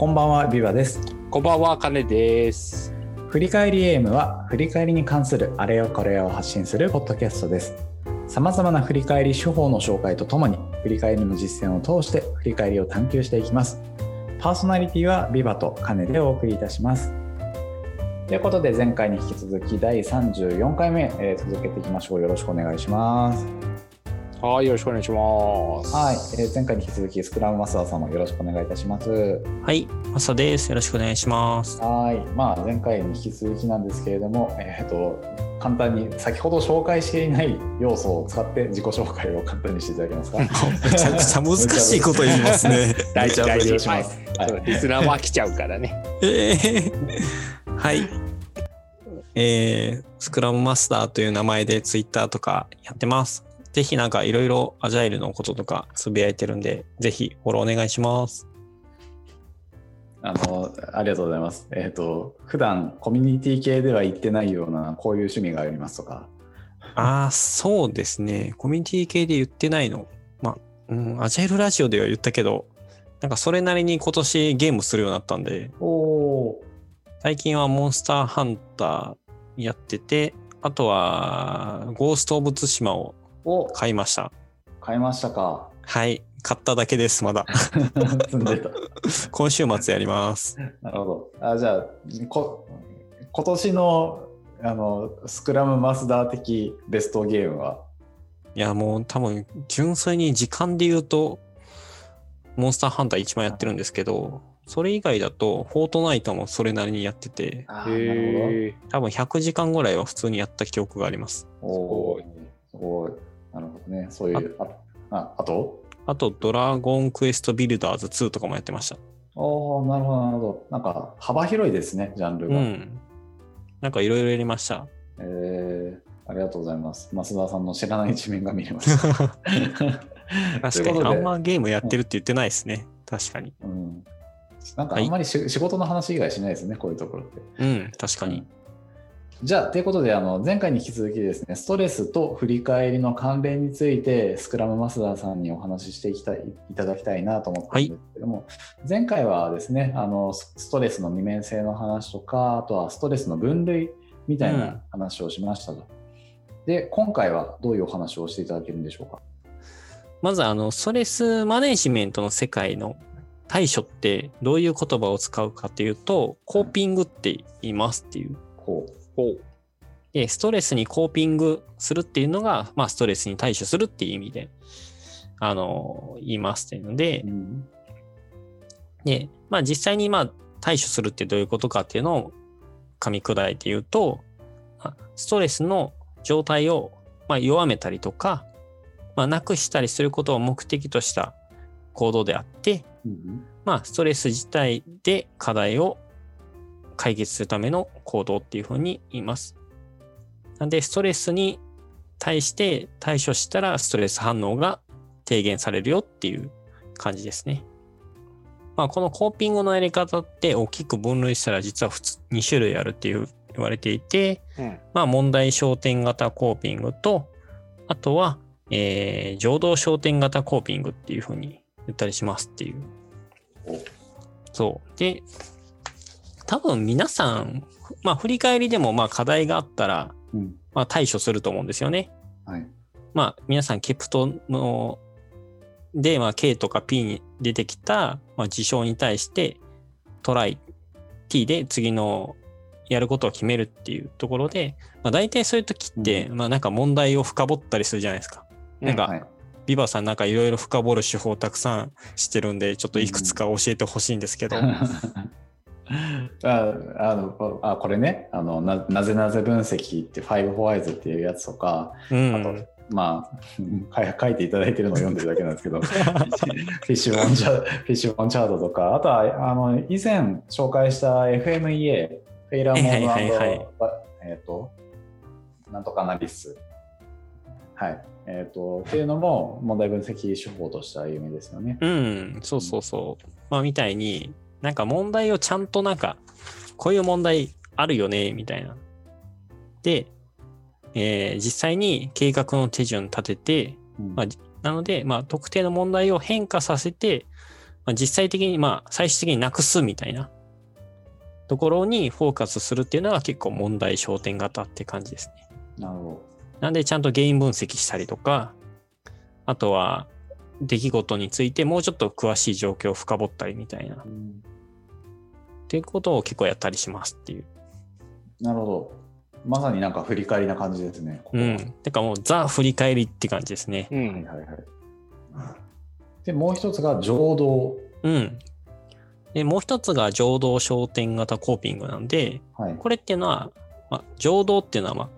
こんばんは、ビバです。こんばんは、かねです。振り返りエームは、振り返りに関するあれよこれよを発信するポッドキャストです。さまざまな振り返り手法の紹介とともに、振り返りの実践を通して振り返りを探求していきます。パーソナリティはビバとカネでお送りいたします。ということで、前回に引き続き第34回目、えー続けていきましょう。よろしくお願いします。はい、よろしくお願いします。はい、えー前回に引き続きスクラムマスターさんもよろしくお願いいたします。はい、マサです。よろしくお願いします。はい、まあ前回に引き続きなんですけれども、えっ、と簡単に先ほど紹介していない要素を使って自己紹介を簡単にしていただけますか？めちゃくちゃ難しいこと言いますね。大事大事大事はいします。はいリスナーは来ちゃうからね。え ーはい。えー、スクラムマスターという名前でツイッターとかやってます。ぜひなんかいろいろアジャイルのこととかつぶやいてるんで、ぜひフォローお願いします。あのありがとうございます。えっ、と普段コミュニティ系では言ってないようなこういう趣味がありますとか。ああ、そうですね。コミュニティ系で言ってないの。まあ、うん、アジャイルラジオでは言ったけど、なんかそれなりに今年ゲームするようになったんで、おお。最近はモンスターハンターやってて、あとはゴースト・オブ・ツシマをお買いました。買いましたか。はい、買っただけです、まだ。積んでた。今週末やります。なるほど。あじゃあこ今年のあのスクラムマスター的ベストゲームは？いや、もう多分、純粋に時間で言うと、モンスターハンター一番やってるんですけど、それ以外だと、フォートナイトもそれなりにやってて。多分100時間ぐらいは普通にやった記憶があります。おーすごい。なるほどね。そういう。あああと？あと、ドラゴンクエストビルダーズ2とかもやってました。おおなるほど、なるほど。なんか幅広いですね、ジャンルが。うん。なんかいろいろやりました。えーありがとうございます。増田さんの知らない一面が見れました。確かに、あんまゲームやってるって言ってないですね。確かに。うん、なんかあんまりし、仕事の話以外しないですね、こういうところって。うん、確かに。じゃあ、ということで、あの前回に引き続きですね、ストレスと振り返りの関連について、スクラムマスターさんにお話ししていきたいいただきたいなと思ったんですけども、前回はですねあの、スストレスの二面性の話とか、あとはストレスの分類みたいな話をしましたと。で、今回はどういうお話をしていただけるんでしょうか？まず、あの、ストレスマネジメントの世界の対処ってどういう言葉を使うかっていうと、コーピングって言いますっていう。こう。で、ストレスにコーピングするっていうのが、まあ、ストレスに対処するっていう意味で、あの、言いますっていうので、うん。で、まあ実際にまあ対処するってどういうことかっていうのを噛み砕いて言うと、まあストレスの状態をまあ弱めたりとか、まあなくしたりすることを目的とした行動であって、うん。まあストレス自体で課題を解決するための行動っていうふうに言います。なんでストレスに対して対処したらストレス反応が低減されるよっていう感じですね。まあこのコーピングのやり方って大きく分類したら実は普通2種類あるっていう言われていて、うん。まあ問題焦点型コーピングと、あとは、えー、情動焦点型コーピングっていうふうに言ったりしますっていう。おそう。で、多分皆さん、まあ振り返りでもまあ課題があったら、うんまあ対処すると思うんですよね。はいまあ皆さんケプトので、まあ K とか P に出てきた、まあ、事象に対してトライ T で次のやることを決めるっていうところで、まあ大体そういう時って、まあなんか問題を深掘ったりするじゃないですか。なんか、はいビバさんなんかいろいろ深掘る手法たくさんしてるんで、ちょっといくつか教えてほしいんですけど。ああのあこれねあのな、なぜなぜ分析って、5 for Whys っていうやつとか、うん。あと、まあ、書いていただいてるのを読んでるだけなんですけど、フィッシュボンチャフィッシュボンチャートとか、あとはあの以前紹介した FMEA、フェイラーモードはいはいえっ、と、なんとかアナリス。はい。えっ、と、っていうのも問題分析手法としては有名ですよね。うん、そうそうそう。まあ、みたいに、なんか問題をちゃんとなんか、こういう問題あるよね、みたいな。で、えー実際に計画の手順立てて、うんまあなので、まあ、特定の問題を変化させて、ままあ、実際的に、まあ、最終的になくすみたいなところにフォーカスするっていうのが結構問題焦点型って感じですね。なるほなんでちゃんと原因分析したりとか、あとは出来事についてもうちょっと詳しい状況を深掘ったりみたいな。うんていうことを結構やったりしますっていう。なるほど。まさになんか振り返りな感じですね。ここはうん。てかもうザ振り返りって感じですね。うん。はいはいはい。で、もう一つが情動。うん。で、もう一つが情動焦点型コーピングなんで、はい。これっていうのは、まあ、情動っていうのは、まあ、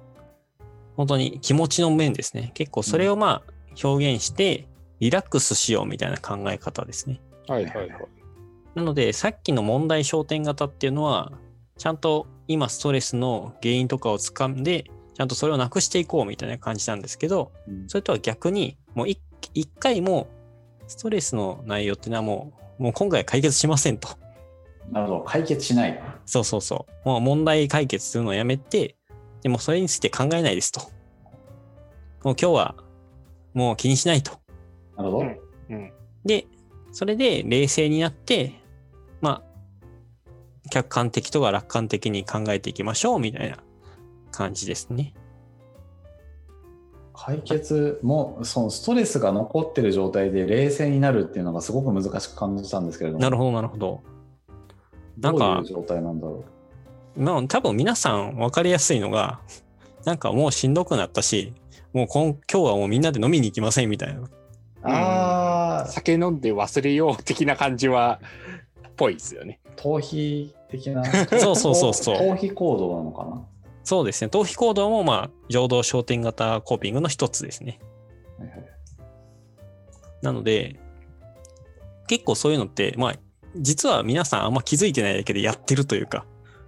本当に気持ちの面ですね。結構それをまあ表現して、リラックスしようみたいな考え方ですね。はいはいはい。なので、さっきの問題焦点型っていうのは、ちゃんと今ストレスの原因とかをつかんで、ちゃんとそれをなくしていこうみたいな感じなんですけど、うんそれとは逆に、もう一一回もストレスの内容っていうのはもう、もう今回は解決しませんと。なるほど。解決しない。そうそうそう。もう問題解決するのをやめて、でもそれについて考えないですと。もう今日はもう気にしないと。なるほど。うんうん。で、それで冷静になって、まあ、客観的とか楽観的に考えていきましょうみたいな感じですね。解決も、そのストレスが残ってる状態で冷静になるっていうのがすごく難しく感じたんですけれども。なるほど、なるほど。なんどかういう状態なんだろまあ、多分皆さん分かりやすいのが、なんかもうしんどくなったし、もう今今日はもうみんなで飲みに行きませんみたいな。う。ああ、酒飲んで忘れよう的な感じは、ぽいですよね。逃避的な。そうそうそうそう 逃避行動なのかな？そうですね。逃避行動もまあ、情動焦点型コーピングの一つですね。はいはいなので、結構そういうのって、まあ、実は皆さんあんま気づいてないだけでやってるというか、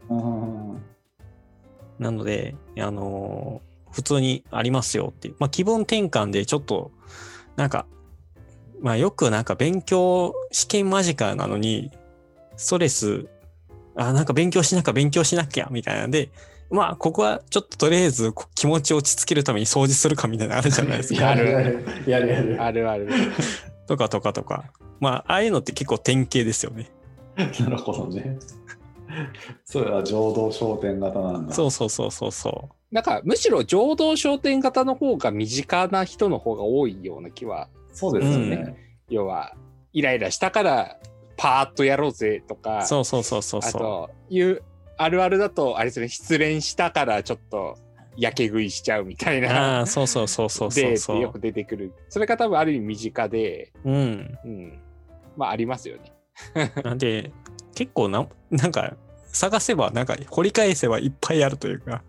うんなので、あのー普通にありますよっていう。まあ、気分転換でちょっと、なんか、まあ、よくなんか勉強、試験間近なのに、ストレス、あ、なんか勉強しなきゃ勉強しなきゃ、みたいなんで、まあ、ここはちょっととりあえずこ気持ちを落ち着けるために掃除するかみたいなのあるじゃないですか。やるやるやるやる。あるある。とかとかとか。まあ、ああいうのって結構典型ですよね。なるほどね。それは情動焦点型なんだ。そうそうそうそうそなんか、むしろ情動焦点型の方が身近な人の方が多いような気は、そうですよね。要は、イライラしたから、パーッとやろうぜとか、う。そうそうそうそうあ。と、いう、あるあるだと、あれですね、失恋したからちょっと、やけ食いしちゃうみたいあな、あ、そうそうそうそうそうそでってよくう。出てくる。それが多分ある意味身近で、うん。うん。まあ、ありますよね。なんで、結構な、なんか、探せば、なんか、掘り返せばいっぱいあるというか、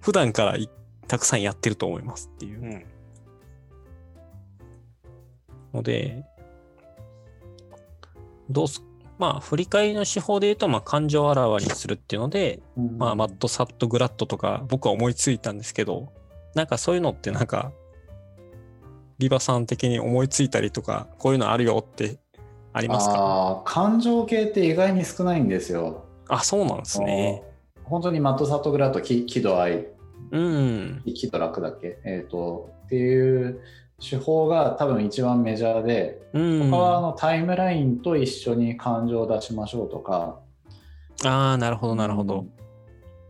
普段からいたくさんやってると思いますっていううんので、どうす、まあ、振り返りの手法で言うと、まあ、感情をあらわにするっていうので、うんまあ、マット、サット、グラットとか、僕は思いついたんですけど、なんかそういうのってなんか、リバさん的に思いついたりとか、こういうのあるよってありますか？感情系って意外に少ないんですよ。あそうなんですね。本当にマット・サット・グラット、喜喜怒哀、うん。喜と楽だっけ、えー、とっていう手法が多分一番メジャーで、うん。他はあのタイムラインと一緒に感情を出しましょうとか、ああ、なるほど、なるほどうん。。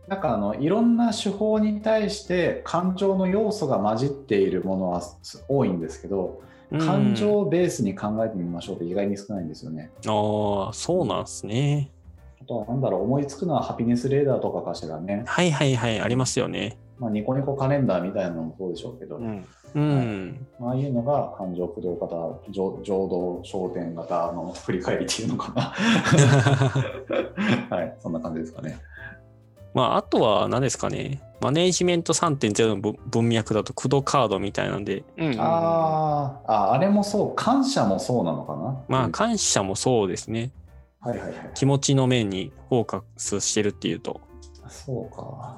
なんかあのいろんな手法に対して感情の要素が混じっているものはす多いんですけど、感情をベースに考えてみましょうって意外に少ないんですよね。うん。ああ、そうなんですね。あとはなんだろう思いつくのはハピネスレーダーとかかしらね。はいはいはい、ありますよね。まあ、ニコニコカレンダーみたいなのもそうでしょうけど、うん。うん。ああいうのが感情駆動型、情情動焦点型の振り返りっていうのかな。はい、そんな感じですかね。まあ、あとは何ですかね。マネージメント3.0の文文脈だと、駆動カードみたいなんで、うん。あーあ、あれもそう、感謝もそうなのかな。まあ、うん感謝もそうですね。はいはいはい。気持ちの面にフォーカスしてるっていうと、そうか。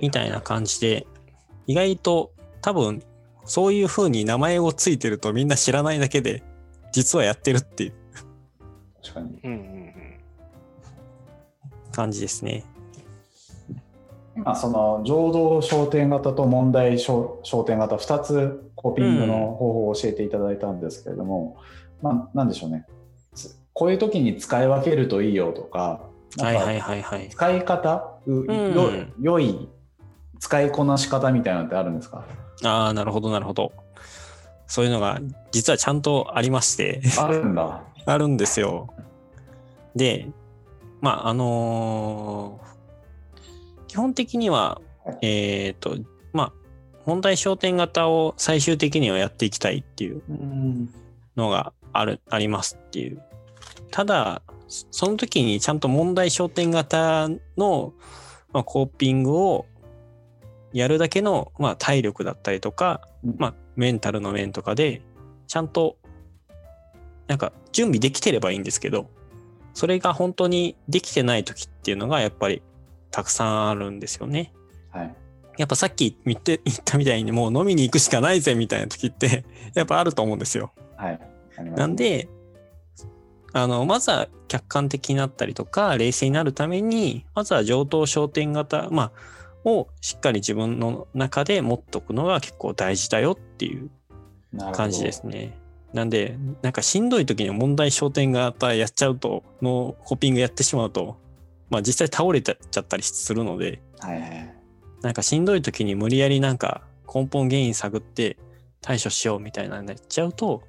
みたいな感じで、意外と多分、そういう風に名前をついてるとみんな知らないだけで、実はやってるっていう。確かに。うんうん感じですね。今その情動焦点型と問題焦点型2つコーピングの方法を教えていただいたんですけれども、うん、まあ何でしょうね。こういう時に使い分けるといいよとかはいはいはいはい、使い方、うん、良い使いこなし方みたいなのってあるんですか？ああなるほどなるほど。そういうのが実はちゃんとありまして。あるんだ。あるんですよ。でまああのー基本的には、えっ、ー、と、まあ、問題焦点型を最終的にはやっていきたいっていうのがある、ありますっていう。ただ、その時にちゃんと問題焦点型の、まあ、コーピングをやるだけの、まあ、体力だったりとか、まあ、メンタルの面とかで、ちゃんと、なんか準備できてればいいんですけど、それが本当にできてない時っていうのがやっぱりたくさんあるんですよね。はい、やっぱさっき言って 言ったみたいにもう飲みに行くしかないぜみたいな時ってやっぱあると思うんですよ。はい、なんであのまずは客観的になったりとか冷静になるためにまずは上等焦点型、まあ、をしっかり自分の中で持っておくのが結構大事だよっていう感じですね。なんで、なんかしんどい時に問題焦点型やっちゃうと、のコピングやってしまうと、まあ実際倒れちゃったりするので、はいはい、なんかしんどい時に無理やりなんか根本原因探って対処しようみたいなになっちゃうと、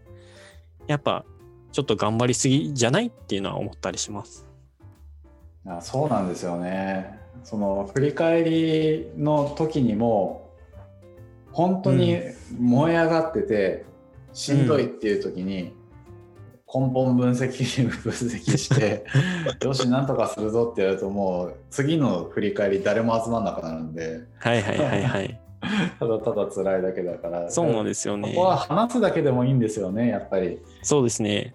やっぱちょっと頑張りすぎじゃないっていうのは思ったりします。あそうなんですよね。その振り返りの時にも本当に燃え上がってて、しんどいっていう時に、根本分析分析して よしなんとかするぞってやるともう次の振り返り誰も集まんなくなるんで。はいはいはいはい。ただただ辛いだけだから。そうなんですよね。ここは話すだけでもいいんですよねやっぱり。そうですね。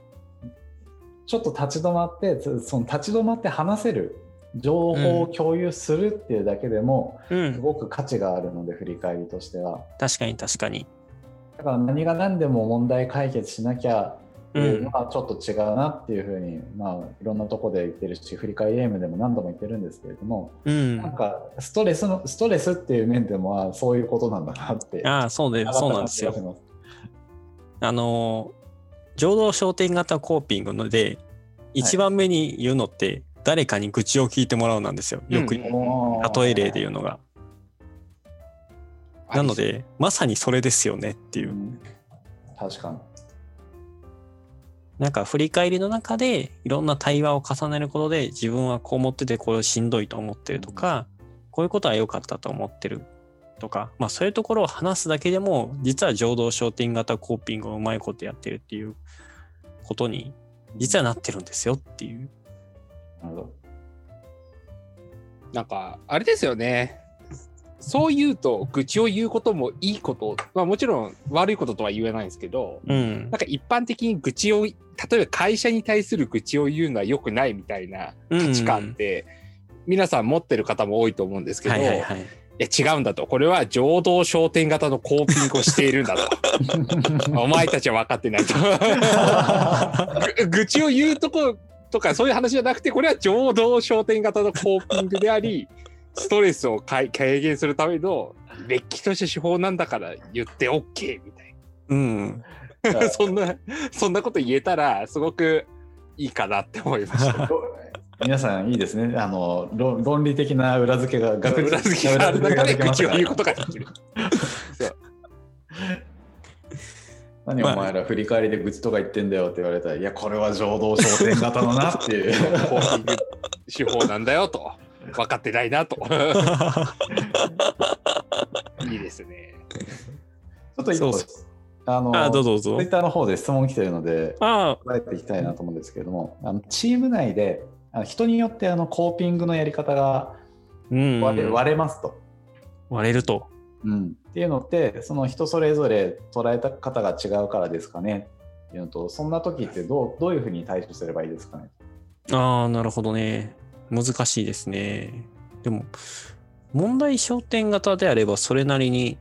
ちょっと立ち止まってその立ち止まって話せる情報を共有するっていうだけでも、すごく価値があるので、振り返りとしては。確かに確かに。だから何が何でも問題解決しなきゃっていうのはちょっと違うなっていうふうに、ん、まあいろんなとこで言ってるし振り返りゲームでも何度も言ってるんですけれども、うん、なんかストレスのストレスっていう面でもそういうことなんだなってああそうでそうなんですよ。あの情動焦点型コーピングので一番目に言うのって、はい、誰かに愚痴を聞いてもらうなんですよ。よく、う。ん、例え例で言うのが、なのでまさにそれですよねっていう、うん、確かに。なんか振り返りの中でいろんな対話を重ねることで自分はこう思っててこれしんどいと思ってるとか、こういうことは良かったと思ってるとか、まあそういうところを話すだけでも実は情動焦点型コーピングをうまいことやってるっていうことに実はなってるんですよっていう。なるほど。なんかあれですよね。そう言うと、愚痴を言うこともいいこと、まあもちろん悪いこととは言えないんですけど、うん、なんか一般的に愚痴を、例えば会社に対する愚痴を言うのは良くないみたいな価値観って、皆さん持ってる方も多いと思うんですけど、はいはいはい、いや違うんだと。これは情動焦点型のコーピングをしているんだと。お前たちは分かってないと。愚痴を言うとことかそういう話じゃなくて、これは情動焦点型のコーピングであり、ストレスを軽減するためのれっきとした手法なんだから言って OK みたいな。うん。そんな、そんなこと言えたら、すごくいいかなって思いました。皆さんいいですね。あの論理的な裏付けが、学裏付けがある中で口を言うことができる。何お前ら振り返りで愚痴とか言ってんだよって言われたら、いや、これは情動焦点型のなっていう。手法なんだよと。分かってないなと。いいですね。ちょっと一個あのあどうぞどうぞツイッターの方で質問来てるので答えていきたいなと思うんですけれどもあのチーム内であの人によってあのコーピングのやり方が割れ,、割れますと。割れると。うん、っていうのってその人それぞれ捉えた方が違うからですかねっていうのとそんな時ってどうどういうふうに対処すればいいですかねああなるほどね。難しいですね。でも、問題焦点型であればそれなりに、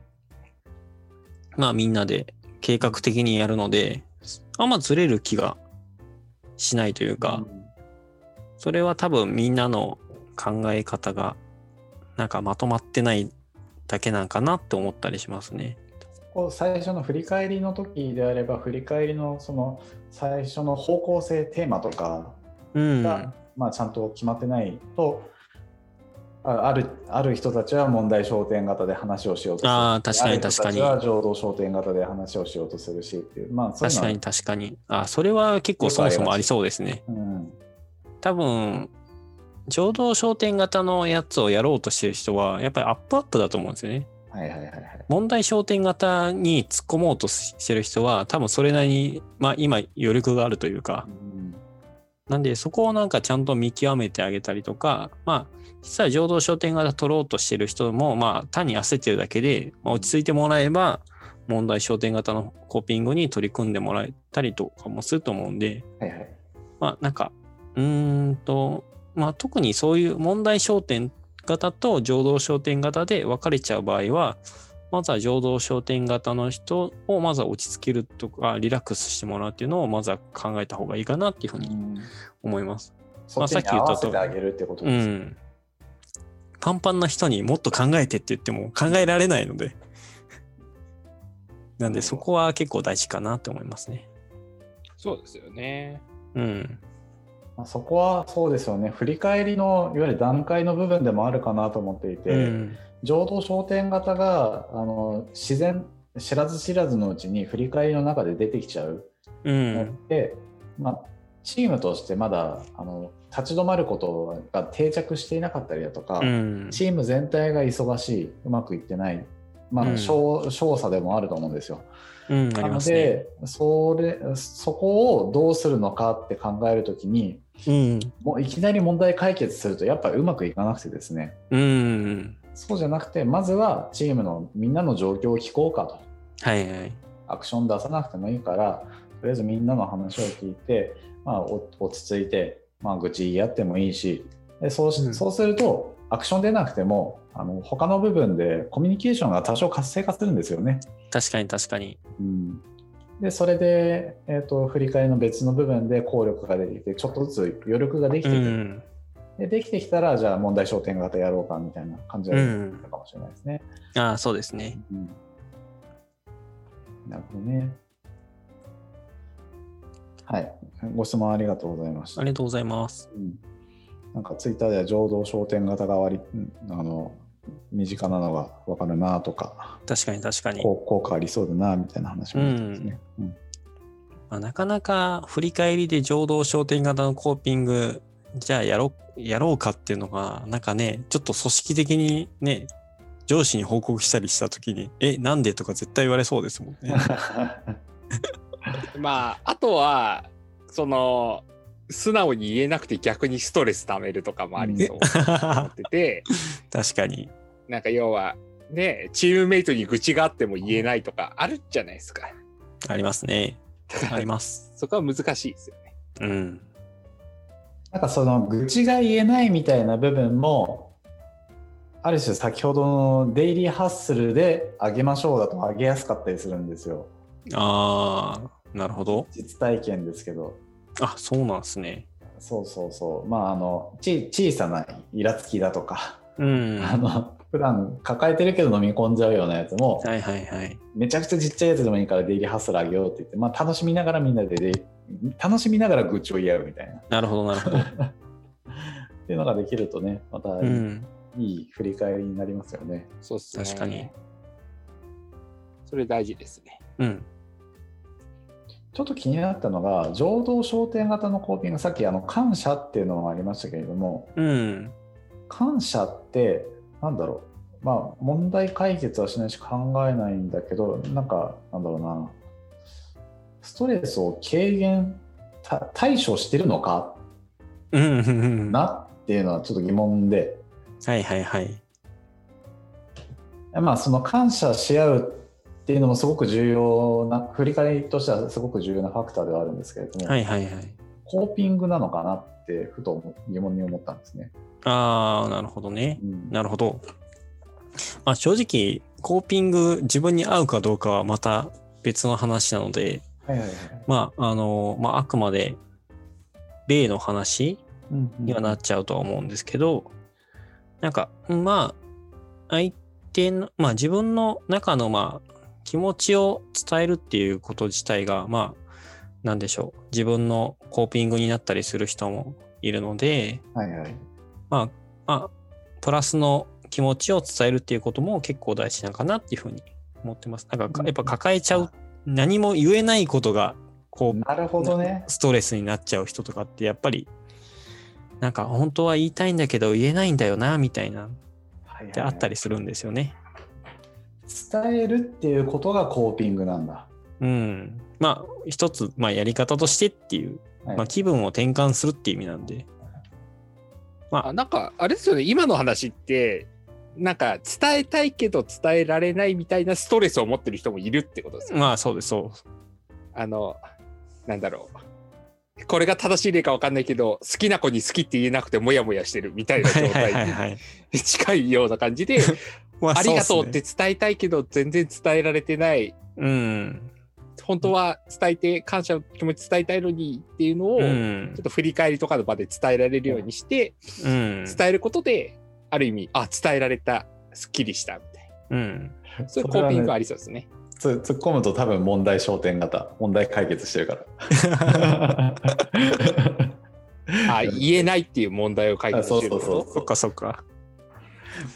まあみんなで計画的にやるので、あんまずれる気がしないというか、それは多分みんなの考え方がなんかまとまってないだけなんかなって思ったりしますね。こう最初の振り返りの時であれば振り返りのその最初の方向性テーマとかが、うん、まあ、ちゃんと決まってないとあるある人たちは問題焦点型で話をしようとする。あ確かに確かに。は情動焦点型で話をしようとするしっていう、まあ、確かに確かに。あそれは結構そもそもありそうですね、うん、多分情動焦点型のやつをやろうとしてる人はやっぱりアップアップだと思うんですよね。はいはいはいはい、問題焦点型に突っ込もうとしてる人は多分それなりに、まあ、今余力があるというか、うん、なんでそこをなんかちゃんと見極めてあげたりとかまあ実は情動焦点型取ろうとしてる人もまあ単に焦ってるだけで、まあ、落ち着いてもらえば問題焦点型のコーピングに取り組んでもらえたりとかもすると思うんで、はいはい、まあなんかうんとまあ特にそういう問題焦点型と情動焦点型で分かれちゃう場合は、まずは情動焦点型の人をまずは落ち着けるとか、リラックスしてもらうっていうのをまずは考えた方がいいかなっていうふうに思います。まあ、さっき言ったと。うん。パンパンな人にもっと考えてって言っても考えられないので。なんでそこは結構大事かなって思いますね。そうですよね。うん。そこはそうですよね。振り返りのいわゆる段階の部分でもあるかなと思っていて、うん、情動焦点型があの自然知らず知らずのうちに振り返りの中で出てきちゃう。ので、うん、まあ、チームとしてまだあの立ち止まることが定着していなかったりだとか、うん、チーム全体が忙しいうまくいってない、まあ、少差でもあると思うんですよ。うん、なので、それそこをどうするのかって考えるときに、うん、もういきなり問題解決するとやっぱりうまくいかなくてですね、うん、そうじゃなくてまずはチームのみんなの状況を聞こうかと、はいはい、アクション出さなくてもいいからとりあえずみんなの話を聞いて、まあ、落ち着いて、まあ、愚痴言い合ってもいいしでそうし、うん、そうするとアクション出なくてもあの他の部分でコミュニケーションが多少活性化するんですよね。確かに確かに。うん、でそれで、えーと、振り返りの別の部分で効力が出てきてちょっとずつ余力ができてくる、うん、でできてきたらじゃあ問題焦点型やろうかみたいな感じがるかもしれないですね。うん、ああそうですね、うん、なるほどね。はい、ご質問ありがとうございました。ありがとうございます。うん、なんかツイッターでは浄土焦点型が割あの身近なのが分かるなとか確かに確かに。効果ありそうだなみたいな話もありますね、うん。うんまあ、なかなか振り返りで浄土焦点型のコーピングじゃあやろうやろうかっていうのがなんかねちょっと組織的にね上司に報告したりした時に「えなんで?」とか絶対言われそうですもんね。まああとはその素直に言えなくて逆にストレス溜めるとかもありそう思ってて。確かになんか要はねチームメイトに愚痴があっても言えないとかあるじゃないですか。ありますね。あります。そこは難しいですよね。うん。なんかその愚痴が言えないみたいな部分もある種先ほどのデイリーハッスルで上げましょうだと上げやすかったりするんですよ。ああなるほど。実体験ですけど。あそうなんですね。そうそうそう。まあ、あの、ち小さなイラつきだとか、うん、あの、普段抱えてるけど飲み込んじゃうようなやつも、はいはいはい。めちゃくちゃちっちゃいやつでもいいからデイリーハッスルあげようって言って、まあ、楽しみながらみんなでで、楽しみながら愚痴を言い合うみたいな。なるほどなるほど。っていうのができるとね、またいい振り返りになりますよね。そうっすね。確かに。それ大事ですね。うん。ちょっと気になったのが、情動焦点型のコーピング、さっきあの感謝っていうのがありましたけれども、うん、感謝って、なんだろう、まあ、問題解決はしないし考えないんだけど、なんか、なんだろうな、ストレスを軽減、対処してるのかなっていうのはちょっと疑問で。はいはいはい。まあ、その感謝し合うっていうのもすごく重要な振り返りとしてはすごく重要なファクターではあるんですけれども、はいはいはい、コーピングなのかな。ってふと疑問に思ったんですね。ああなるほどね、うん、なるほど。まあ、正直コーピング自分に合うかどうかはまた別の話なので、はいはいはい、まああの、まあ、あくまで例の話にはなっちゃうとは思うんですけど、うんうん、なんかまあ相手の、まあ自分の中のまあ気持ちを伝えるっていうこと自体が、まあ、なんでしょう。自分のコーピングになったりする人もいるので、はいはい。まあ、まあ、プラスの気持ちを伝えるっていうことも結構大事なのかなっていうふうに思ってます。なんかやっぱ抱えちゃう、何も言えないことが、こう、なるほどね。ストレスになっちゃう人とかってやっぱり、なんか本当は言いたいんだけど言えないんだよな、みたいな、ってあったりするんですよね。伝えるっていうことがコーピングなんだ。うん。まあ、一つ、まあ、やり方としてっていう、はい、まあ、気分を転換するっていう意味なんで。まあ、なんか、あれですよね、今の話って、なんか伝えたいけど伝えられないみたいなストレスを持ってる人もいるってことですよ、ね。まあ、そうです、そう。あの、なんだろう。これが正しい例か分かんないけど、好きな子に好きって言えなくてモヤモヤしてるみたいな状態に近いような感じで、まあ、ありがとうって伝えたいけど全然伝えられてない。うん。本当は伝えて感謝の気持ち伝えたいのにっていうのを、ちょっと振り返りとかの場で伝えられるようにして、うん、伝えることである意味あ伝えられたすっきりしたみたいな、うん、そういうコーピングありそうですね。突っ込むと多分問題焦点型問題解決してるから。あ言えないっていう問題を解決してるそうそうそうそっかそっか。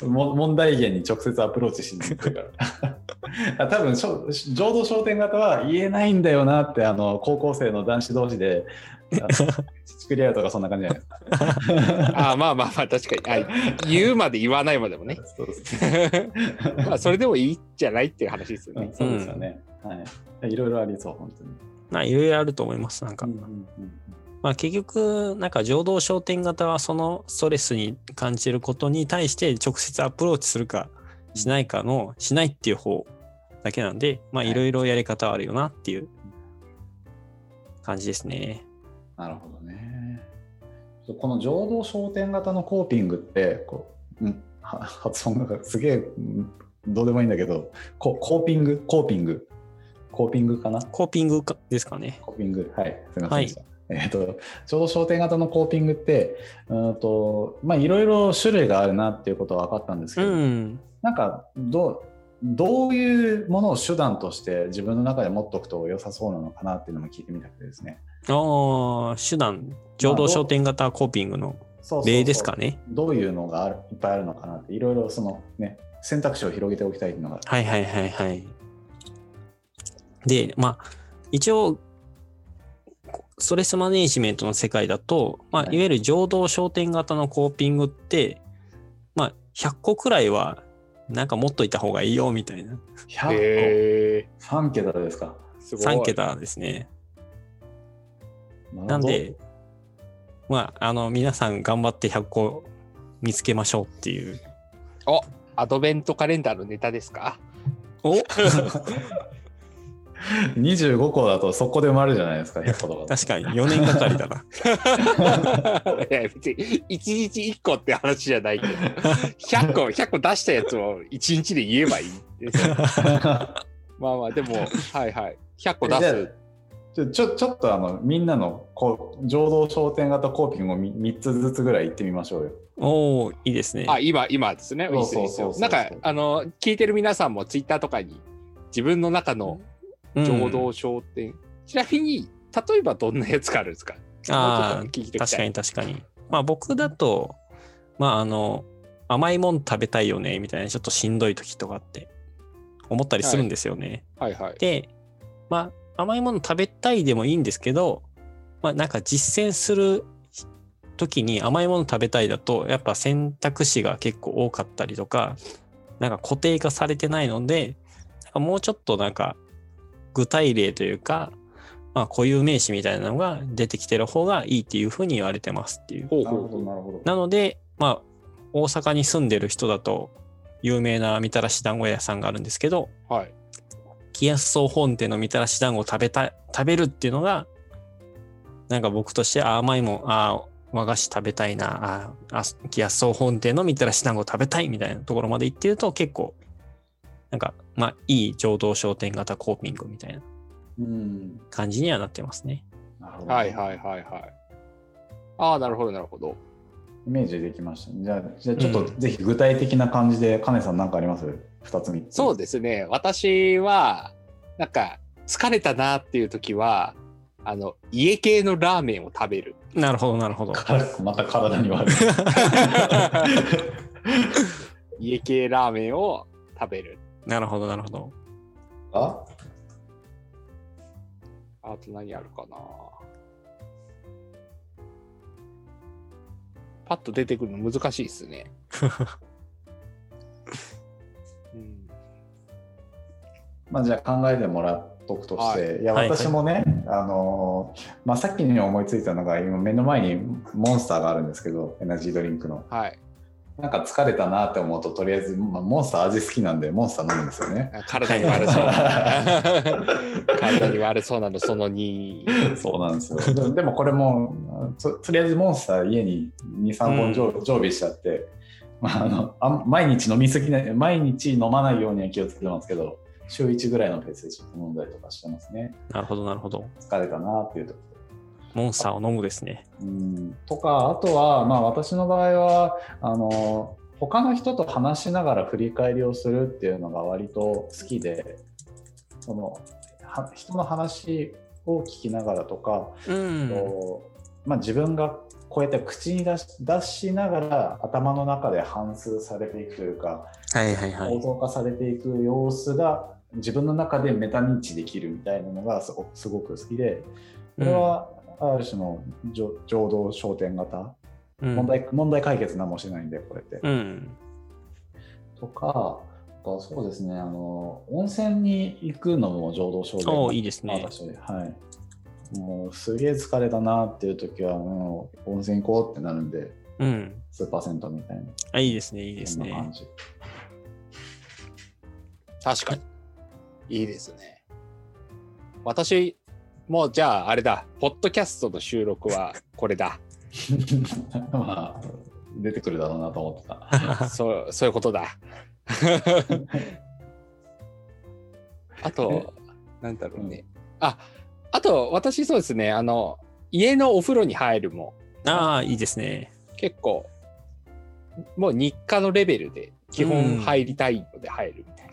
問題源に直接アプローチしに行くから 多分浄土商店型は言えないんだよなってあの高校生の男子同士で作り合うとかそんな感じじゃないですか。あまあまあまあ確かに。あ言うまで言わないまでもね。そうまあそれでもいいじゃないっていう話ですよね、うん、そうですよね、はい。いろいろありそう本当に。まあいろいろあると思いますなんか、うんうんうん。まあ、結局、なんか浄土商店型はそのストレスに感じることに対して直接アプローチするかしないかの、しないっていう方だけなんで、まあいろいろやり方はあるよなっていう感じですね。なるほどね。この浄土商店型のコーピングって、こう、ん 発音がすげえどうでもいいんだけど、ココーピング、コーピング、コーピングかな？コーピングかですかね。コーピング、はい、すみません。はいえーと、ちょうど焦点型のコーピングってうんと、まあ、いろいろ種類があるなっていうことは分かったんですけど、うん、なんかどどういうものを手段として自分の中で持っておくと良さそうなのかなっていうのも聞いてみたくてですね。ああ手段浄土焦点型コーピングの例ですかね。どういうのがあるいっぱいあるのかなっていろいろそのね選択肢を広げておきたいのが。はいはいはいはい。でまあ一応ストレスマネジメントの世界だと、まあ、いわゆる浄土焦点型のコーピングって、まあ、100個くらいは、なんか持っといた方がいいよ、みたいな。100個 ?3 桁ですか？す3桁ですね。なんで、まあ、あの、皆さん頑張って100個見つけましょうっていう。おアドベントカレンダーのネタですか？お？25個だとそこで埋まるじゃないですか、100個とか。確かに、4年がかりだな。いや、別に、1日1個って話じゃないけど、100個、100個出したやつを1日で言えばいい まあまあ、でも、はいはい。100個出す。ちょちょちょっとあのみんなのこう浄土商店型コーピングを 3, 3つずつぐらい行ってみましょうよ。おおいいですね。あ今今ですね。そうそうそうなんかあの聞いてる皆さんもツイッターとかに自分の中の浄土商店、うん、ちなみに例えばどんなやつがあるんですか？ああ確かに確かに。まあ僕だとまああの甘いもん食べたいよねみたいなちょっとしんどい時とかって思ったりするんですよね、はい、はいはい。でまあ甘いもの食べたいでもいいんですけどまあなんか実践する時に甘いもの食べたいだとやっぱ選択肢が結構多かったりとかなんか固定化されてないのでもうちょっとなんか具体例というか、まあ、固有名詞みたいなのが出てきてる方がいいっていうふうに言われてますっていう。なるほど、なるほど。なので、まあ、大阪に住んでる人だと、有名なみたらし団子屋さんがあるんですけど、はい。気安総本店のみたらし団子を食べた、食べるっていうのが、なんか僕として甘いもん、あ和菓子食べたいな、ああ、気安総本店のみたらし団子食べたいみたいなところまで行ってると結構なんか、まあ、いい浄土商店型コーピングみたいな感じにはなってますね。はいはいはいはい。ああ、なるほどなるほど。イメージできました、じゃあ、じゃあちょっとぜひ具体的な感じで、金、うん、さん何かあります ?2 つ3つ。そうですね。私は、なんか、疲れたなっていう時は、あの、家系のラーメンを食べる。なるほど、なるほど。また体に悪い。家系ラーメンを食べる。なるほど、なるほど。あ？あと何あるかな？パッと出てくるの難しいですね。うん、まあじゃあ考えてもらっとくとして、はい、いや私もね、はい、あのまあ、さっきに思いついたのが今目の前にモンスターがあるんですけどエナジードリンクの。はいなんか疲れたなって思うととりあえず、まあ、モンスター味好きなんでモンスター飲むんですよね。体に悪そう 体に悪そうなのその2。そうなんですよ。でもこれもととりあえずモンスター家に23本常,、常備しちゃって、まあ、あのあ毎日飲みすぎない毎日飲まないようには気をつけてますけど週1ぐらいのペースでちょっと飲んだりとかしてますね。なるほどなるほど。疲れたなっていうとモンスターを飲むですね。うん。とか、あとは、まあ、私の場合はあの他の人と話しながら振り返りをするっていうのが割と好きでその人の話を聞きながらとか、うん。まあ、自分がこうやって口に出し出しながら頭の中で反芻されていくというか、はいはいはい、構造化されていく様子が自分の中でメタ認知できるみたいなのがすごく好きでこれはある種の浄土焦点型、うん、問題問題解決何もしないんでこれって。うん、とかそうですねあの温泉に行くのも浄土焦点いいですね。はいもうすげえ疲れたなっていう時はもう温泉行こうってなるんで、うん、スーパー銭湯みたいな。あいいですねいいですね。確かにいいですね。私もうじゃああれだ、ポッドキャストの収録はこれだ。まあ、出てくるだろうなと思ってた。そうそういうことだ。あと、なんだろうね。うん、ああと、私そうですね、あの、家のお風呂に入るも。ああ、いいですね。結構、もう日課のレベルで基本入りたいので入るみたいな。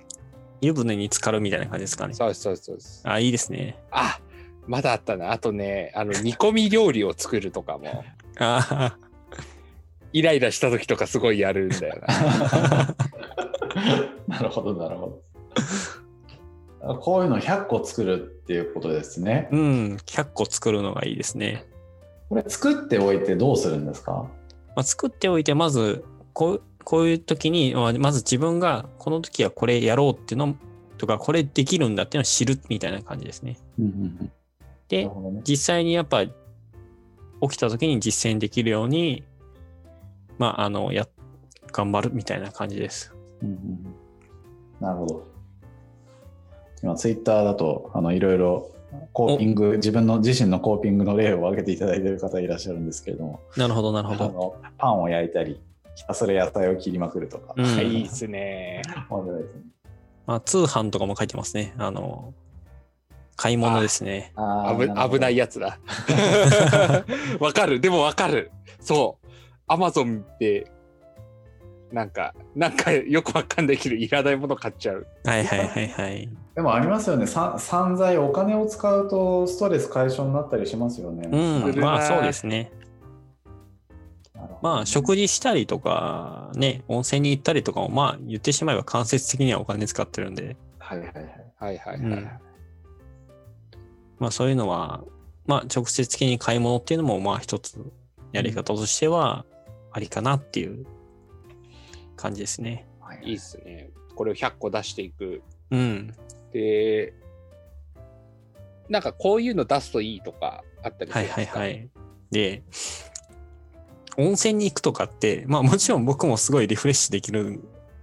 湯船に浸かるみたいな感じですかね。そうそうそうあ、いいですね。あ、まだあったな。あとね、あの、煮込み料理を作るとかも。あイライラした時とかすごいやるんだよな。なるほど、なるほど。こういうの100個作るっていうことですね。うん、100個作るのがいいですね。これ作っておいてどうするんですか、まあ、作っておいて、まずこう、こういう時に、まず自分がこの時はこれやろうっていうのとか、これできるんだっていうのを知るみたいな感じですね。うんうんうんで、ね、実際にやっぱ起きた時に実践できるように、まあ、あの、や、頑張るみたいな感じです。うんうん、なるほど。今、ツイッターだと、あの、いろいろコーピング、自分の自身のコーピングの例を挙げていただいている方いらっしゃるんですけれども。なるほど、なるほど。パンを焼いたり、ひたすら野菜を切りまくるとか。うん、いいですね。面白いですね。まあ、通販とかも書いてますね。あの、買い物ですね。危ないやつだ。わかる。でもわかる。そう。アマゾンで、なんか、なんかよくわかんないけど、いらないもの買っちゃう。はいはいはいはい。でもありますよね。散財、お金を使うとストレス解消になったりしますよね。うん、まあそうですね。まあ食事したりとか、ね、温泉に行ったりとかも、まあ言ってしまえば間接的にはお金使ってるんで。はいはいはい。はいはいはい、うんまあそういうのは、まあ直接的に買い物っていうのもまあ一つやり方としてはありかなっていう感じですね。はい、いいっすね。これを100個出していく。うん。で、なんかこういうの出すといいとかあったりするんですか、はいはいはい。で、温泉に行くとかって、まあもちろん僕もすごいリフレッシュできる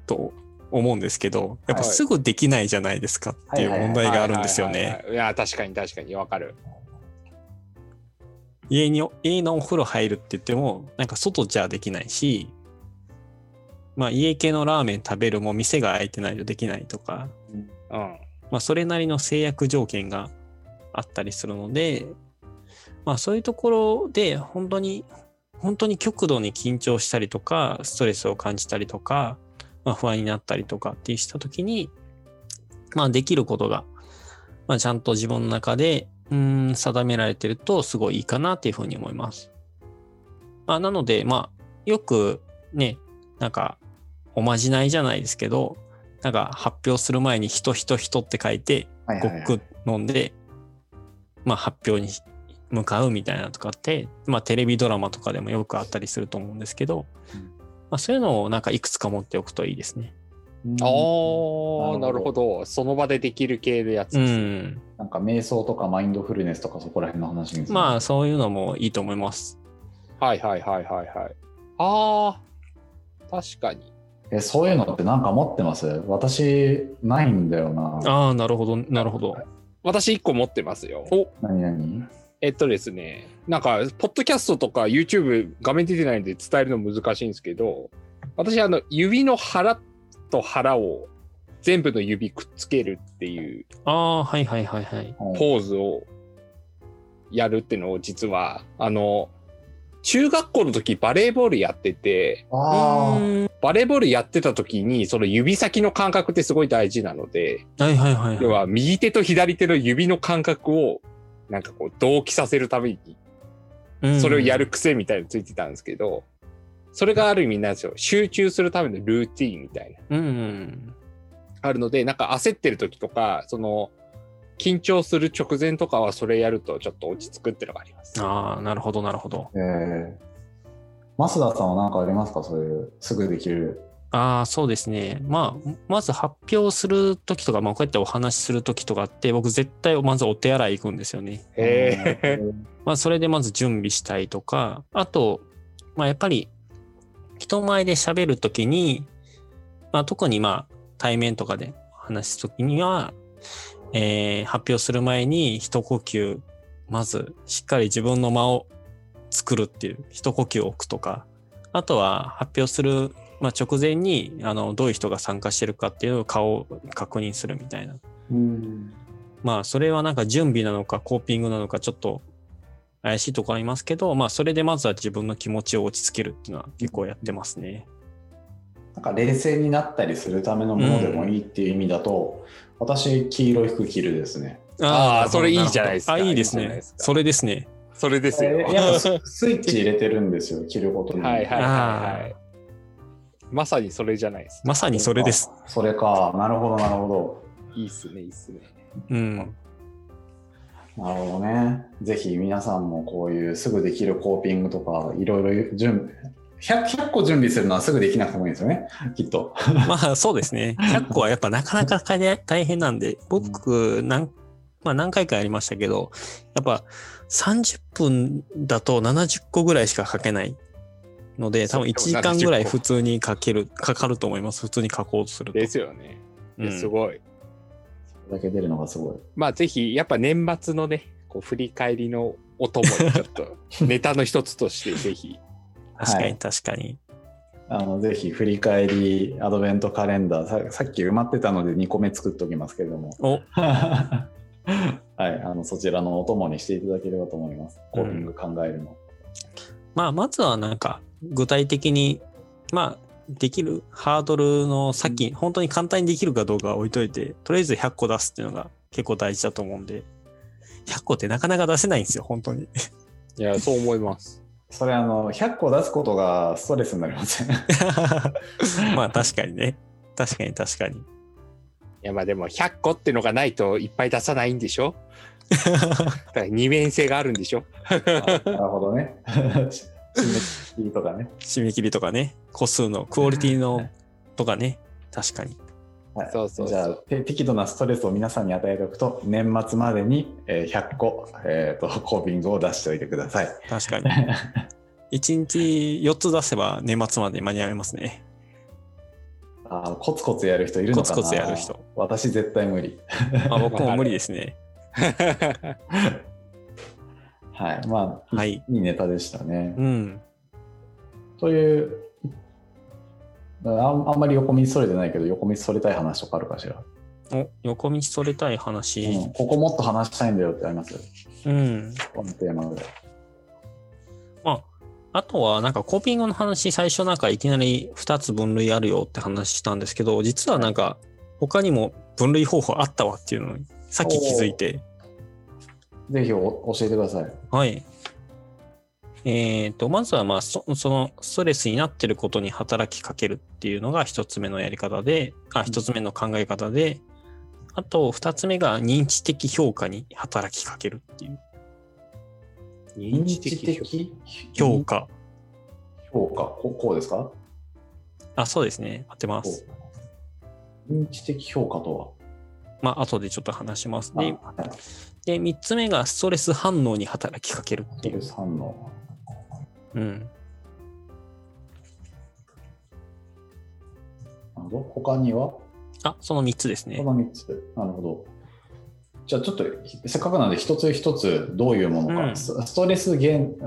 と思うんですけど、やっぱすぐできないじゃないですかっていう問題があるんですよね。いや、確かに確かにわかる。家に、家のお風呂入るって言っても、なんか外じゃできないし、まあ家系のラーメン食べるも店が開いてないとできないとか、うん。まあそれなりの制約条件があったりするので、まあそういうところで本当に本当に極度に緊張したりとか、ストレスを感じたりとか、まあ、不安になったりとかってした時に、まあ、できることが、まあ、ちゃんと自分の中で、うん、定められてると、すごいいいかなっていうふうに思います。まあ、なので、まあ、よくね、なんか、おまじないじゃないですけど、なんか発表する前に人人人って書いて、ごく飲んで、まあ発表に向かうみたいなとかって、まあテレビドラマとかでもよくあったりすると思うんですけど、うん、まあそういうのをなんかいくつか持っておくといいですね。ああ、なるほど。その場でできる系のやつです、ね、うん。なんか瞑想とかマインドフルネスとかそこら辺の話です、ね、まあそういうのもいいと思います。はいはいはいはいはい。ああ、確かに。え、そういうのってなんか持ってます？私、ないんだよな。ああ、なるほど、なるほど。私1個持ってますよ。お何何？えっとですね、なんか、ポッドキャストとか YouTube 画面出てないんで伝えるの難しいんですけど、私、あの、指の腹と腹を全部の指くっつけるっていう、ああ、はいはいはいはい。ポーズをやるっていうのを実は、あの、中学校の時バレーボールやってて、バレーボールやってた時に、その指先の感覚ってすごい大事なので、はいはいはい、はい、要は右手と左手の指の感覚を、なんかこう同期させるために、それをやる癖みたいについてたんですけど、それがある意味なんですよ。集中するためのルーティーンみたいな。うん、あるので、なんか焦ってる時とか、その、緊張する直前とかはそれやるとちょっと落ち着くっていうのがあります。ああ、なるほど、なるほど。えー、増田さんは何かありますか？そういう、すぐできる。ああ、そうですね。まあ、まず発表するときとか、まあ、こうやってお話しするときとかって、僕絶対まずお手洗い行くんですよね。へえ。まあ、それでまず準備したいとか、あと、まあ、やっぱり、人前で喋るときに、まあ、特にまあ、対面とかで話すときには、えー、発表する前に一呼吸、まずしっかり自分の間を作るっていう一呼吸を置くとか、あとは発表する、まあ、直前にあのどういう人が参加してるかっていう顔を確認するみたいな。うんまあそれはなんか準備なのかコーピングなのかちょっと怪しいところありますけど、まあそれでまずは自分の気持ちを落ち着けるっていうのは結構やってますね。なんか冷静になったりするためのものでもいいっていう意味だと、私、黄色い服着るですね。ああ、それいいじゃないですか。あ、いいですね。それですね。それですよ。やっぱ スイッチ入れてるんですよ、着ることに。はいはいはい、はい。まさにそれじゃないですまさにそれです。それか。なるほど、なるほど。いいっすね、いいっすね。うん。なるほどね。ぜひ皆さんもこういうすぐできるコーピングとか、いろいろ準 100, 100, 個準備するのはすぐできなくてもいいですよね、きっと。まあそうですね。100個はやっぱなかなか大変なんで、僕何、まあ、何回かやりましたけど、やっぱ30分だと70個ぐらいしか書けないので、多分1時間ぐらい普通に書ける、かかると思います。普通に書こうとすると。ですよね。すごい。それだけ出るのがすごい。まあぜひ、やっぱ年末のね、こう振り返りのお供にちょっと ネタの一つとしてぜひ確かに確かに。あのぜひ振り返りアドベントカレンダーさっき埋まってたので2個目作っておきますけれども はいあのそちらのお供にしていただければと思いますコーピング考えるの、うん、まあまずはなんか具体的にまあできるハードルのさっき、うん、本当に簡単にできるかどうかは置いといてとりあえず100個出すっていうのが結構大事だと思うんで100個ってなかなか出せないんですよ本当に。いやそう思います。それあの100個出すことがストレスになりません？まあ確かにね。確かに確かに。いやまあでも100個ってのがないといっぱい出さないんでしょ？二面性があるんでしょ？なるほどね締め切りとかね。締め切りとかね。個数のクオリティのとかね。確かに。はい、そうそうじゃあ適度なストレスを皆さんに与えておくと年末までに100個、えーと、コーピングを出しておいてください。確かに。1日4つ出せば年末まで間に合いますね。あコツコツやる人いるのかな？コツコツやる人。私絶対無理。あ僕も無理ですね はいまあ、はい、いいネタでしたねうんというあんあんまり横道それてないけど、横道それたい話とかあるかしら？お横道それたい話、うん、ここもっと話したいんだよってありますうん。このテーマで。まあ、あとは、なんかコーピングの話、最初なんかいきなり2つ分類あるよって話したんですけど、実はなんか他にも分類方法あったわっていうのにさっき気づいて。ぜひ教えてください。はい。えっ、ー、と、まずはまあそ、そのストレスになってることに働きかけるっていうのが一つ目のやり方で、あ、一つ目の考え方で、あと二つ目が認知的評価に働きかけるっていう。認知的評価。評価？こ、こうですか？あ、そうですね。当てます。認知的評価とは？まあ、後でちょっと話します。で、で3つ目がストレス反応に働きかけるっていう。ストレス反応。うん。なるほど。他には？あ、その3つですね。その3つ。なるほど。じゃあちょっとせっかくなので一つ一つどういうものか、うん、ストレス源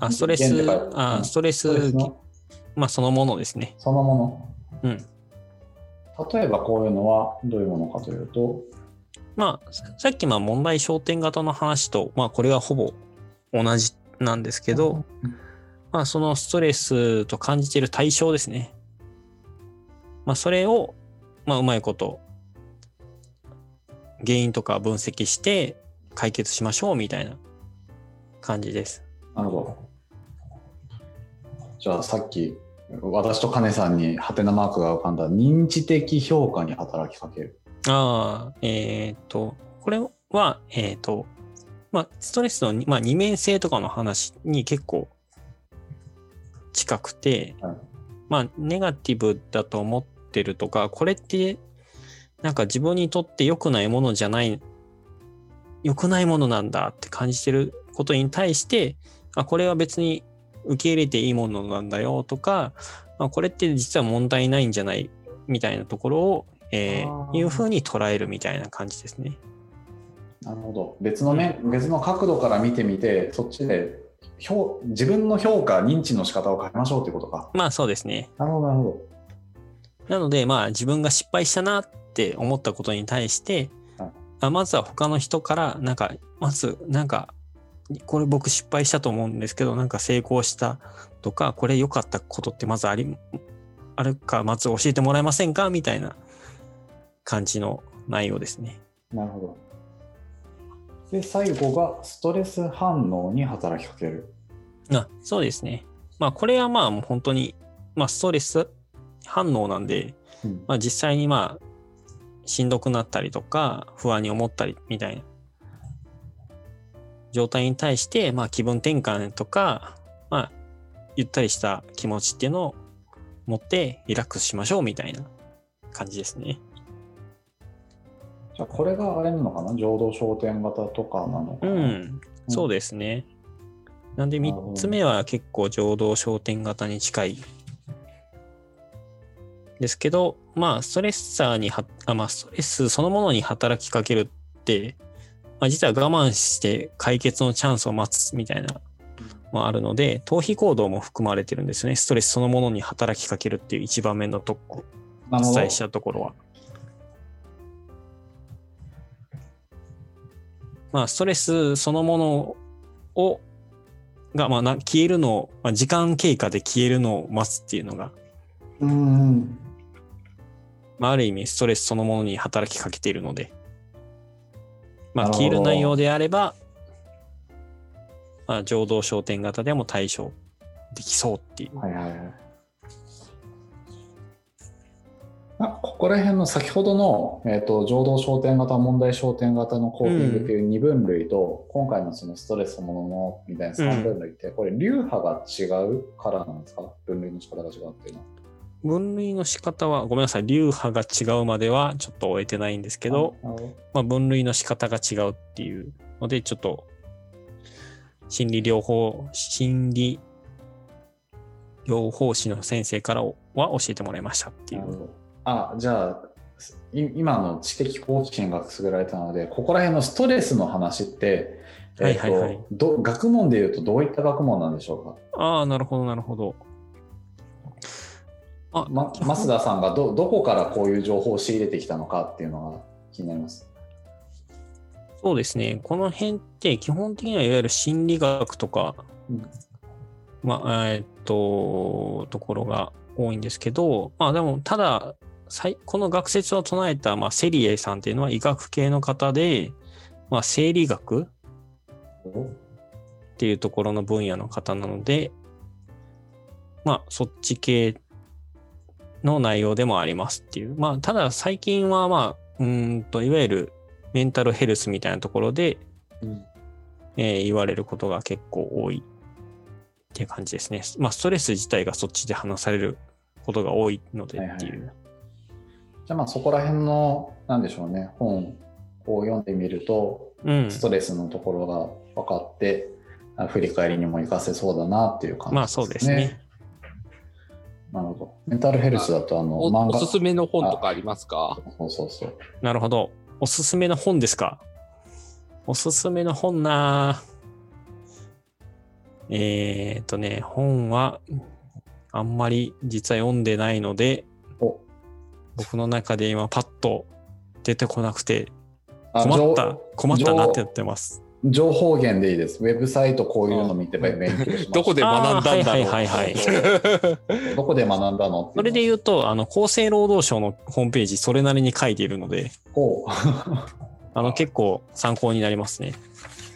あストレスあストレスまあそのものですねそのものうん例えばこういうのはどういうものかというとまあさっきまあ問題焦点型の話とまあこれはほぼ同じなんですけど、まあそのストレスと感じている対象ですねまあそれをまあうまいこと原因とか分析して解決しましょうみたいな感じです。なるほど。じゃあさっき私と金さんにハテナマークが浮かんだ認知的評価に働きかける。ああ、えっ、と、これは、えっ、と、まあ、ストレスの、まあ、二面性とかの話に結構近くて、はい、まあ、ネガティブだと思ってるとか、これってなんか自分にとって良くないものじゃない、良くないものなんだって感じてることに対して、あ、これは別に受け入れていいものなんだよとか、まあ、これって実は問題ないんじゃないみたいなところを、えー、いうふうに捉えるみたいな感じですね。なるほど。別のね、うん、別の角度から見てみて、そっちで自分の評価、認知の仕方を変えましょうってことか。まあそうですね。なるほど、なるほど。なので、まあ自分が失敗したなっって思ったことに対して、あまずは他の人からなんかまずなんかこれ僕失敗したと思うんですけどなんか成功したとかこれ良かったことってまずありあるかまず教えてもらえませんか？みたいな感じの内容ですね。なるほど。で最後がストレス反応に働きかける。あそうですね。まあこれはまあもう本当に、まあ、ストレス反応なんで、うん、まあ、実際にまあしんどくなったりとか、不安に思ったりみたいな状態に対して、まあ気分転換とか、まあ、ゆったりした気持ちっていうのを持ってリラックスしましょうみたいな感じですね。じゃあこれがあれなのかな？浄土焦点型とかなのかな、うん、そうですね。なんで3つ目は結構浄土焦点型に近い。ですけど、まあ、ストレッサーには、あまあ、ストレスそのものに働きかけるって、まあ、実は我慢して解決のチャンスを待つみたいな、まあ、あるので、逃避行動も含まれてるんですよね。ストレスそのものに働きかけるっていう一番目のとこ、お伝えしたところは。まあ、ストレスそのものを、が、まあ、消えるのを、まあ、時間経過で消えるのを待つっていうのが、うん、まあ、ある意味ストレスそのものに働きかけているので、まあ、消える内容であれば、まあ、浄土焦点型でも対処できそうっていう。はいはいはい。ここら辺の先ほどの、えーと、浄土焦点型問題焦点型のコーピングっていう2分類と、うん、今回のそのストレスそのものみたいな3分類って、うん、これ流派が違うからなんですか？分類の仕方が違うっていうのは。分類の仕方は、ごめんなさい、流派が違うまではちょっと終えてないんですけど、まあ、分類の仕方が違うっていうので、ちょっと、心理療法、心理療法士の先生からは教えてもらいましたっていう。あ、じゃあ、今の知的好奇心がくすぐられたので、ここら辺のストレスの話って、はいはいはい、ど学問でいうとどういった学問なんでしょうか？ああ、なるほど、なるほど。あま、増田さんがどどこからこういう情報を仕入れてきたのかっていうのが気になります。そうですね。この辺って基本的にはいわゆる心理学とかまあ、えー、っと、ところが多いんですけど、まあでも、ただ、この学説を唱えた、まあ、セリエさんっていうのは医学系の方で、まあ、生理学っていうところの分野の方なので、まあ、そっち系の内容でもありますっていう。まあ、ただ最近は、まあ、うんと、いわゆるメンタルヘルスみたいなところで、うん、えー、言われることが結構多いっていう感じですね。まあ、ストレス自体がそっちで話されることが多いのでっていう。はいはい、じゃあ、まあ、そこら辺の、なんでしょうね、本を読んでみると、うん、ストレスのところが分かって、振り返りにも活かせそうだなっていう感じですね。まあ、そうですね。なるほど。メンタルヘルスだとあの漫画おすすめの本とかありますか？そうそうそう。なるほど。おすすめの本ですか？おすすめの本なえー、っとね、本はあんまり実は読んでないので、僕の中で今パッと出てこなくて困った、困ったなってやってます。情報源でいいです。ウェブサイトこういうの見て勉強します。どこで学んだんだろう。はいはいはい、どこで学んだの？それで言うと、あの、厚生労働省のホームページ、それなりに書いているので、あの、結構参考になりますね。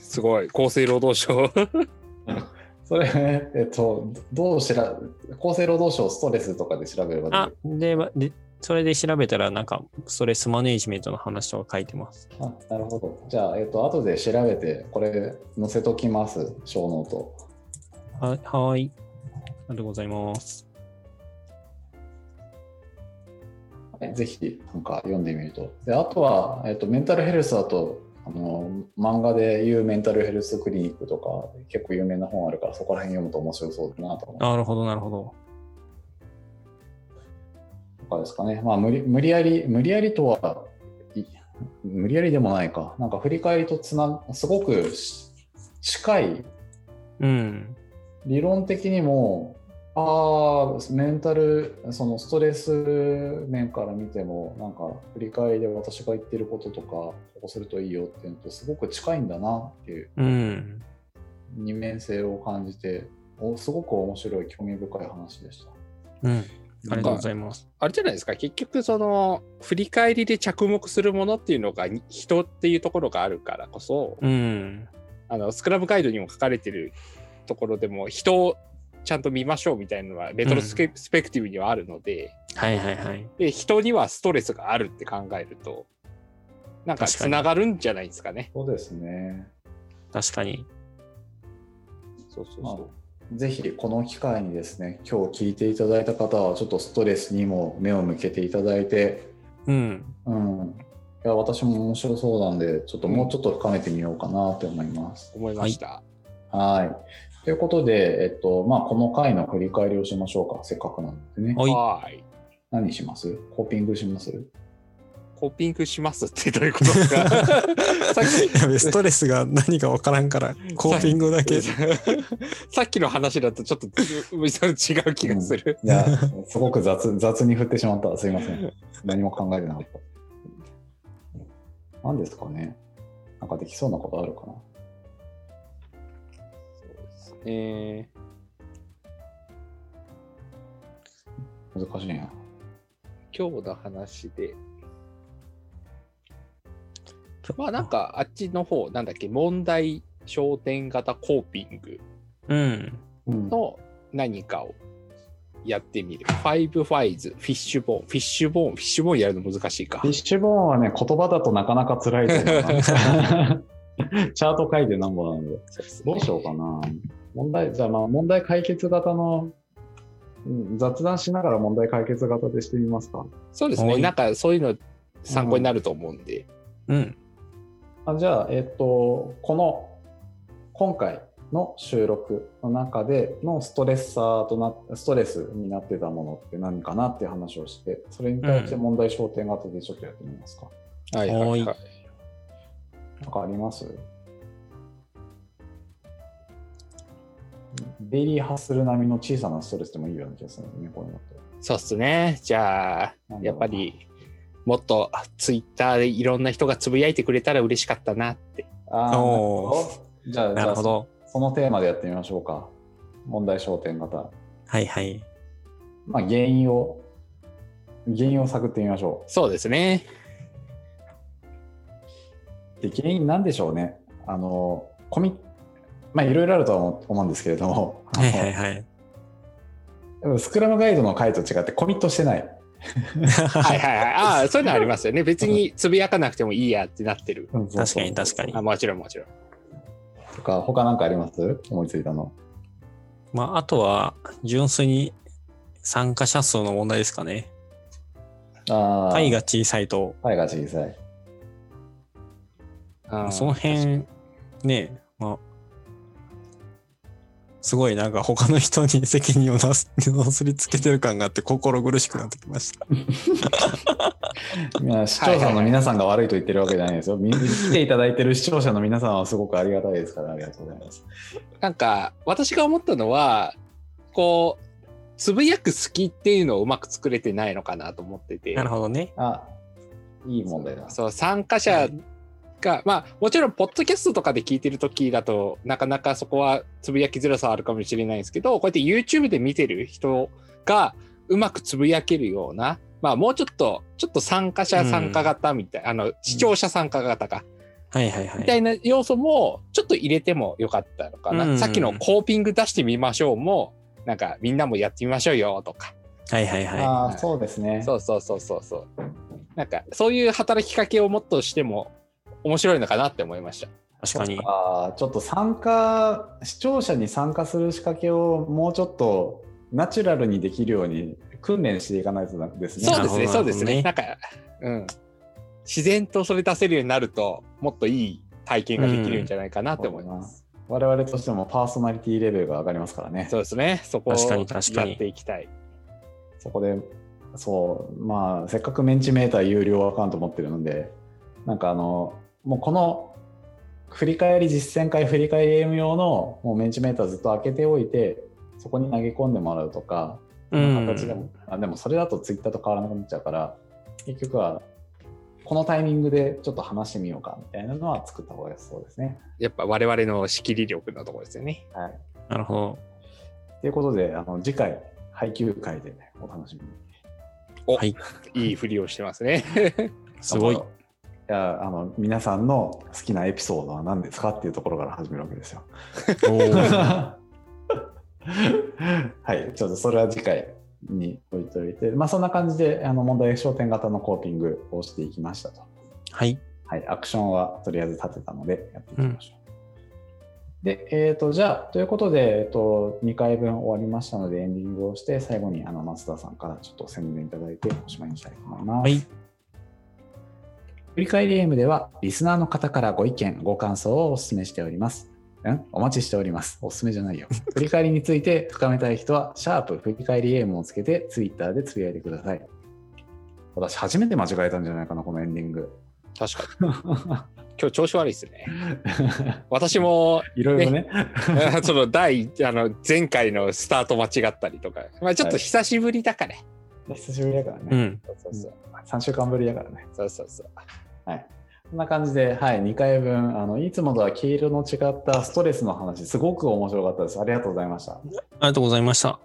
すごい。厚生労働省。それ、えっと、どうしら、厚生労働省ストレスとかで調べればあ、で、でそれで調べたら、なんか、ストレスマネジメントの話とか書いてます。あなるほど。じゃあ、えっ、と、後で調べて、これ載せときます、ショーノート。はい、はい。ありがとうございます。はい、ぜひ、なんか読んでみると。で、あとは、えっ、と、メンタルヘルスだと、あの漫画でいうメンタルヘルスクリニックとか結構有名な本あるからそこら辺読むと面白そうだなと思なるほどなるほど。かですかね。まあ無理無理やり、無理やりとは、無理やりでもないか。なんか振り返りとつな、すごく近い。うん。理論的にも、ああ、メンタル、そのストレス面から見ても、なんか振り返りで私が言ってることとか、こうするといいよっていうのとすごく近いんだなっていう、うん、二面性を感じて、おすごく面白い、興味深い話でした。うんありがとうございます。あれじゃないですか、結局、その、振り返りで着目するものっていうのが、人っていうところがあるからこそ、うん、あのスクラムガイドにも書かれてるところでも、人をちゃんと見ましょうみたいなのは、レトロスペクティブにはあるので、うん、はいはいはい。で、人にはストレスがあるって考えると、なんかつながるんじゃないですかね。そうですね。確かに。そうそうそう。ぜひこの機会にですね今日聞いていただいた方はちょっとストレスにも目を向けていただいて、うん、うん、いや私も面白そうなんでちょっともうちょっと深めてみようかなと思います。思いました。はいということで、えっとまあ、この回の振り返りをしましょうかせっかくなんでね。はい。何します？コーピングします？コーピングしますってどういうことですか？さっき。ストレスが何か分からんからコーピングだけ。さっき。の話だとちょっと違う気がする、うん、いやすごく雑雑に振ってしまったすいません。何も考えてなかった。何ですかね。なんかできそうなことあるかな。そうですね。難しいな。今日の話でまあなんかあっちの方なんだっけ問題焦点型コーピングの何かをやってみる。 Five Whys、 Fishbone、Fishbone、Fishbone やるの難しいか。 Fishbone はね、言葉だとなかなか辛いと思う チャート書いてなんぼなんで。どうしようかな。問題、じゃあまあ問題解決型の、雑談しながら問題解決型でしてみますか。そうですね。なんかそういうの参考になると思うんで。うん。あじゃあ、えっと、この今回の収録の中でのストレッサーとなストレスになってたものって何かなっていう話をしてそれに対して問題焦点型でちょっとやってみますか、うん、はいはい。はいなんかあります？デイリーハッスル並みの小さなストレスでもいいような気がするね、こういうのって。そうっすね。じゃあ、やっぱりもっとツイッターでいろんな人がつぶやいてくれたら嬉しかったなって。ああ、じゃあ、なるほど。そのテーマでやってみましょうか。問題焦点型。はいはい。まあ、原因を、原因を探ってみましょそうですね。う。で、原因なんでしょうね。あの、コミまあ、いろいろあるとは思思うんですけれども、はいはいはい。でもスクラムガイドの回と違ってコミットしてない。はいはいはい。ああ、そういうのありますよね。別につぶやかなくてもいいやってなってる。確かに確かにあもちろんもちろん。とか、他なんかあります？思いついたの。まあ、あとは、純粋に参加者数の問題ですかね。ああ。パイが小さいと、パイが小さい。あーその辺、ね、まあ、すごいなんか他の人に責任をなすなすりつけてる感があって心苦しくなってきました。いや視聴者の皆さんが悪いと言ってるわけじゃないですよ。み来ていただいてる視聴者の皆さんはすごくありがたいですから、ありがとうございます。なんか私が思ったのはこうつぶやく好きっていうのをうまく作れてないのかなと思っててなるほどね。あ、いい問題だ。そう参加者が、まあもちろんポッドキャストとかで聞いてる時だとなかなかそこはつぶやきづらさはあるかもしれないんですけどこうやって YouTube で見てる人がうまくつぶやけるようなまあもうちょっとちょっと参加者参加型みたい、あの視聴者参加型か、はいはいはい。みたいな要素もちょっと入れてもよかったのかな、うんさっきのコーピング出してみましょうもなんかみんなもやってみましょうよとか。はいはいはああ、そうですね。そうそうそうそうそう。なんかそういう働きかけをもっとしても面白いのかなって思いました。い。確かに。あーちょっと参加、視聴者に参加する仕掛けをもうちょっとナチュラルにできるように訓練していかないとですね。そうですねそうですね。ななんかうん。自然とそれ出せるようになるともっといい体験ができるんじゃないかなって思います、我々としてもパーソナリティレベルが上がりますからね。そうですね。そこを確かに確かに。やっていきたい。そこで、そう、まあ、せっかくメンチメーター有料アカウント持ってるので、なんかあの、もうこの振り返り実践会振り返り AM 用のもうメンチメーターずっと開けておいて、そこに投げ込んでもらうとか、うん形でも、あでもそれだとツイッターと変わらなくなっちゃうから、結局は、このタイミングでちょっと話してみようかみたいなのは作った方がそうですね。やっぱ我々の仕切り力のところですよねはい。なるほど。ということで、あの次回、配給会でお楽しみに。お、はいいいふりをしてますね すごいあ。のいやあの皆さんの好きなエピソードは何ですかっていうところから始めるわけですよ。はい、ちょっとそれは次回に置いておいて、まあ、そんな感じであの問題焦点型のコーピングをしていきましたと。はい。はい、アクションはとりあえず立てたのでやっていきましょう。で、えー、とじゃあということで、えー、と2回分終わりましたのでエンディングをして最後にあの増田さんからちょっと宣伝いただいておしまいにしたいと思います。はい。振り返り M ではリスナーの方からご意見、ご感想をお勧めしております。ん？お待ちしております。おすすめじゃないよ。振り返りについて深めたい人は、シャープ振り返り AM をつけて、ツイッターでつぶやいてください。私、初めて間違えたんじゃないかな、このエンディング。確かに 今日調子悪いですね 私もいろいろね。その第あの前回のスタート間違ったりとか、まあ、ちょっと久しぶりだから、久しぶりだからね。うん。そうそうそう3週間ぶりだからね。そうそうそうはい。こんな感じで、はい、2回分、あのいつもとは毛色の違ったストレスの話、すごく面白かったです。ありがとうございました。ありがとうございました。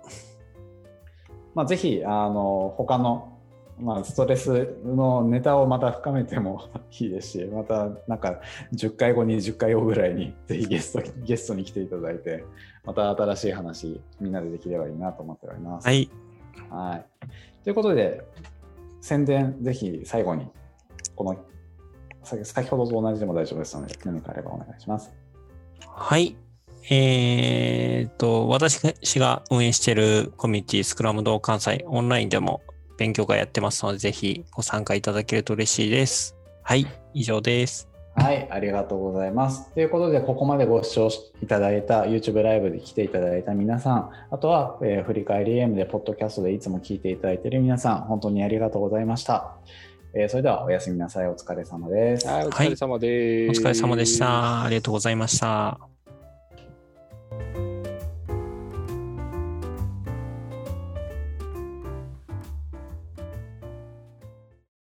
まあ、ぜひ、あの、他の、まあ、ストレスのネタをまた深めても いいですし、また、なんか、10回後、20回後ぐらいに、ぜひゲスト、ゲストに来ていただいて、また新しい話、みんなでできればいいなと思っております。はい。はい。ということで、宣伝、ぜひ最後に、この、先先ほどと同じでも大丈夫ですので、何かあればお願いします。はい。えーっと、私が運営しているコミュニティスクラム同関西オンラインでも勉強会やってますので、ぜひご参加いただけると嬉しいです。はい。以上です。はい、ありがとうございます。ということで、ここまでご視聴いただいた YouTube ライブで来ていただいた皆さん、あとは、えー振り返り AM で、ポッドキャストでいつも聞いていただいている皆さん、本当にありがとうございました。えー、それではおやすみなさい。お疲れ様です。お疲れ様です、はい、お疲れ様でした。ありがとうございました。